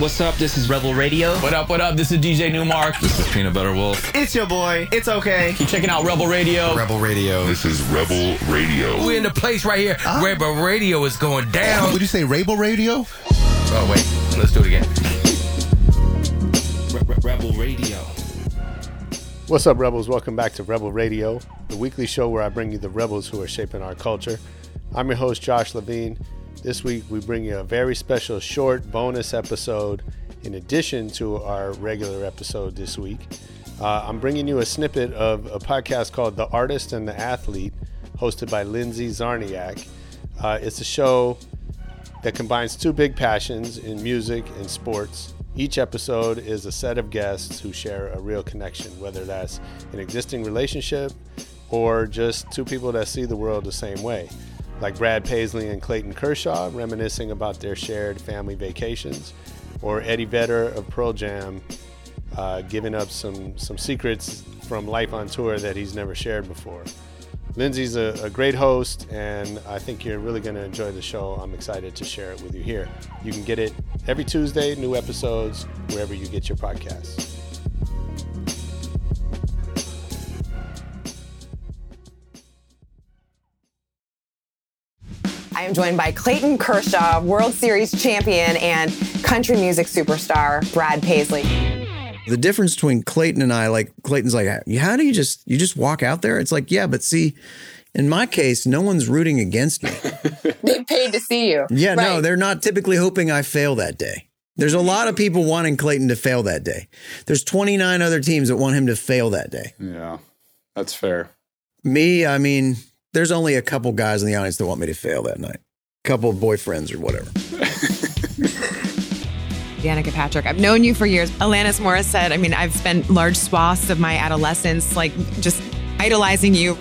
What's up? This is Rebel Radio. What up, what up? This is DJ Nu-Mark. This is Peanut Butter Wolf. It's your boy. It's okay. Keep checking out Rebel Radio. Rebel Radio. This is Rebel Radio. We're in the place right here. Ah. Rebel Radio is going down. Would you say Rebel Radio? Oh, wait. Let's do it again. Rebel Radio. What's up, Rebels? Welcome back to Rebel Radio, the weekly show where I bring you the rebels who are shaping our culture. I'm your host, Josh Levine. This week, we bring you a very special short bonus episode in addition to our regular episode this week. Uh, I'm bringing you a snippet of a podcast called The Artist and the Athlete, hosted by Lindsay Czarniak. Uh, it's a show that combines two big passions in music and sports. Each episode is a set of guests who share a real connection, whether that's an existing relationship or just two people that see the world the same way like Brad Paisley and Clayton Kershaw reminiscing about their shared family vacations, or Eddie Vedder of Pearl Jam uh, giving up some, some secrets from life on tour that he's never shared before. Lindsay's a, a great host, and I think you're really going to enjoy the show. I'm excited to share it with you here. You can get it every Tuesday, new episodes, wherever you get your podcasts. I am joined by Clayton Kershaw, World Series champion and country music superstar Brad Paisley. The difference between Clayton and I, like Clayton's like, how do you just you just walk out there? It's like, yeah, but see, in my case, no one's rooting against me. they paid to see you. Yeah, right. no, they're not typically hoping I fail that day. There's a lot of people wanting Clayton to fail that day. There's 29 other teams that want him to fail that day. Yeah, that's fair. Me, I mean, there's only a couple guys in the audience that want me to fail that night. A couple of boyfriends or whatever. Danica Patrick, I've known you for years. Alanis Morissette, I mean, I've spent large swaths of my adolescence like just idolizing you.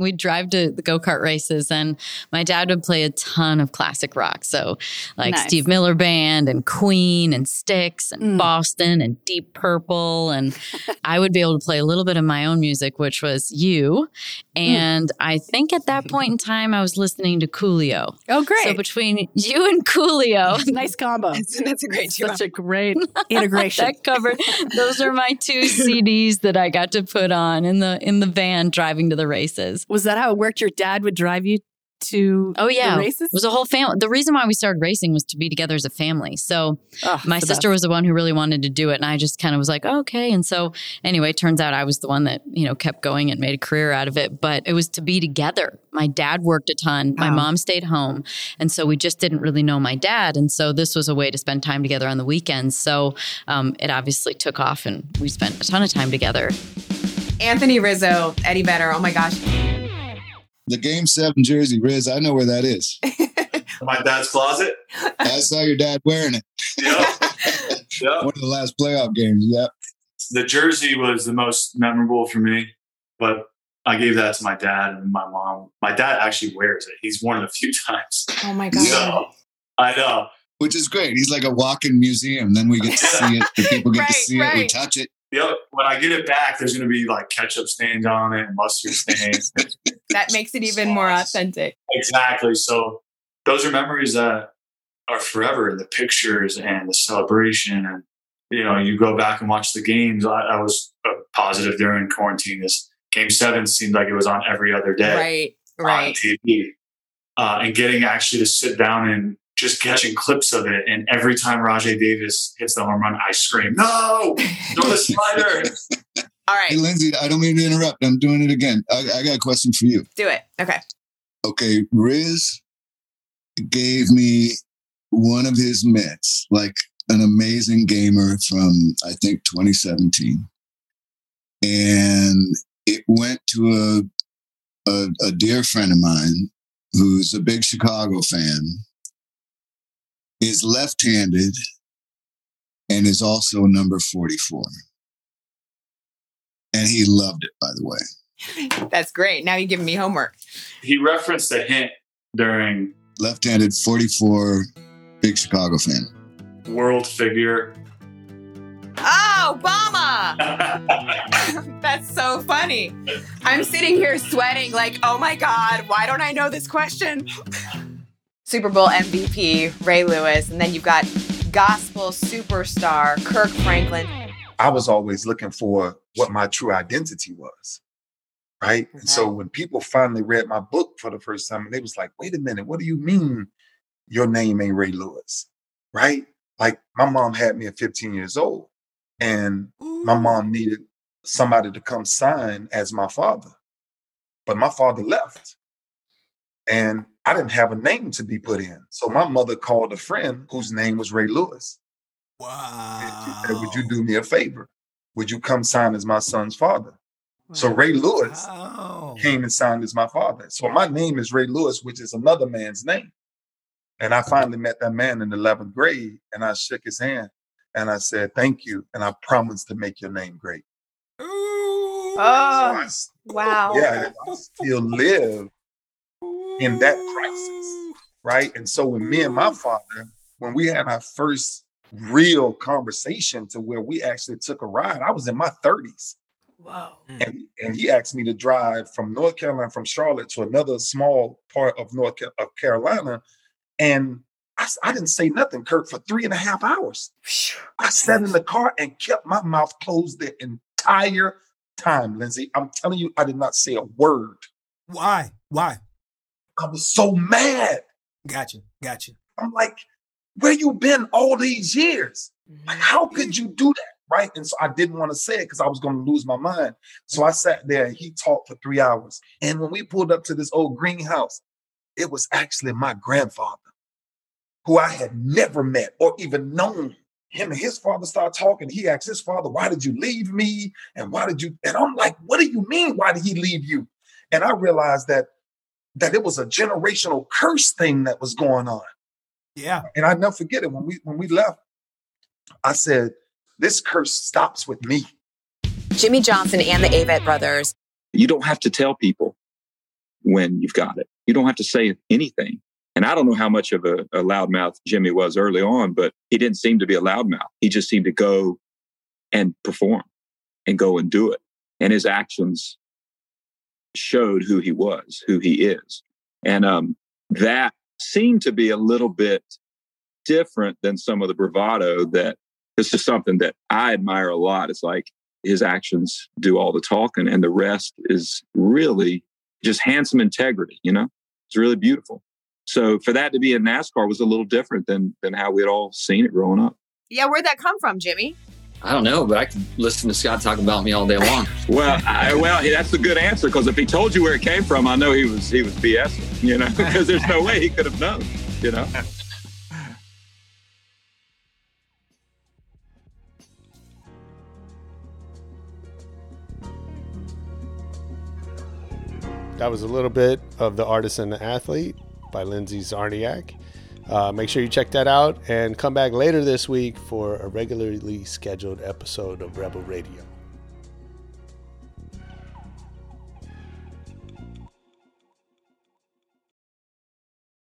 We'd drive to the go kart races, and my dad would play a ton of classic rock. So, like nice. Steve Miller Band and Queen and Styx and mm. Boston and Deep Purple. And I would be able to play a little bit of my own music, which was you. And mm. I think at that point in time, I was listening to Coolio. Oh, great. So, between you and Coolio, nice combo. That's, that's a great Such a great integration. that covered. Those are my two CDs that I got to put on in the in the van driving to the races. Was that how it worked? Your dad would drive you to oh yeah races? it was a whole family the reason why we started racing was to be together as a family so oh, my sister best. was the one who really wanted to do it and i just kind of was like oh, okay and so anyway turns out i was the one that you know kept going and made a career out of it but it was to be together my dad worked a ton my oh. mom stayed home and so we just didn't really know my dad and so this was a way to spend time together on the weekends so um, it obviously took off and we spent a ton of time together anthony rizzo eddie vedder oh my gosh the game seven jersey, Riz, I know where that is. My dad's closet. I saw your dad wearing it. Yep. yep. One of the last playoff games. Yep. The jersey was the most memorable for me, but I gave that to my dad and my mom. My dad actually wears it. He's worn it a few times. Oh my god! So, I know. Which is great. He's like a walking museum. Then we get to see it. The people get right, to see right. it. We touch it. Yep. When I get it back, there's going to be like ketchup stains on it, and mustard stains. that makes it even more authentic. Exactly. So those are memories that are forever. In the pictures and the celebration, and you know, you go back and watch the games. I, I was uh, positive during quarantine. This game seven seemed like it was on every other day, right? Right. On TV, uh, and getting actually to sit down and just catching clips of it. And every time Rajai Davis hits the home run, I scream, "No, throw the slider!" All right. Hey, Lindsay, I don't mean to interrupt. I'm doing it again. I, I got a question for you. Do it. Okay. Okay. Riz gave me one of his mitts, like an amazing gamer from, I think, 2017. And it went to a, a, a dear friend of mine who's a big Chicago fan is left-handed and is also number 44. And he loved it, by the way. That's great. Now you're giving me homework. He referenced a hint during left-handed 44 big Chicago fan. World figure. Oh, Obama! That's so funny. I'm sitting here sweating like, oh my God, why don't I know this question? Super Bowl MVP, Ray Lewis, and then you've got gospel superstar Kirk Franklin. I was always looking for what my true identity was. Right. And so when people finally read my book for the first time, they was like, wait a minute, what do you mean your name ain't Ray Lewis? Right. Like my mom had me at 15 years old and my mom needed somebody to come sign as my father. But my father left and I didn't have a name to be put in. So my mother called a friend whose name was Ray Lewis. Wow. She said, Would you do me a favor? Would you come sign as my son's father? Wow. So Ray Lewis wow. came and signed as my father. So my name is Ray Lewis, which is another man's name. And I finally met that man in the 11th grade and I shook his hand and I said, Thank you. And I promised to make your name great. Oh, so I, oh, wow. Yeah, I still live in that crisis. Right. And so when me and my father, when we had our first real conversation to where we actually took a ride, I was in my 30s. Wow. Hmm. And, and he asked me to drive from North Carolina, from Charlotte to another small part of North of Carolina. And I, I didn't say nothing, Kirk, for three and a half hours. I sat in the car and kept my mouth closed the entire time, Lindsay. I'm telling you, I did not say a word. Why? Why? I was so mad. Gotcha. Gotcha. I'm like, where you been all these years? Like, mm-hmm. how could you do that? Right. And so I didn't want to say it because I was going to lose my mind. So I sat there and he talked for three hours. And when we pulled up to this old greenhouse, it was actually my grandfather who I had never met or even known. Him and his father started talking. He asked his father, Why did you leave me? And why did you? And I'm like, What do you mean? Why did he leave you? And I realized that that it was a generational curse thing that was going on. Yeah. And I never forget it when we when we left. I said, "This curse stops with me." Jimmie Johnson and the Avett brothers. You don't have to tell people when you've got it. You don't have to say anything. And I don't know how much of a, a loudmouth Jimmie was early on, but he didn't seem to be a loudmouth. He just seemed to go and perform and go and do it. And his actions showed who he was, who he is. And um, that seemed to be a little bit different than some of the bravado that this is something that I admire a lot. It's like his actions do all the talking, and the rest is really just handsome integrity, you know? It's really beautiful. So for that to be in NASCAR was a little different than than how we had all seen it growing up. Yeah, where'd that come from, Jimmie? I don't know, but I could listen to Scott talk about me all day long. well, I, well, that's a good answer because if he told you where it came from, I know he was he was BSing, you know, because there's no way he could have known, you know. That was a little bit of the artist and the athlete by Lindsay Czarniak. Uh, make sure you check that out and come back later this week for a regularly scheduled episode of Rebel Radio.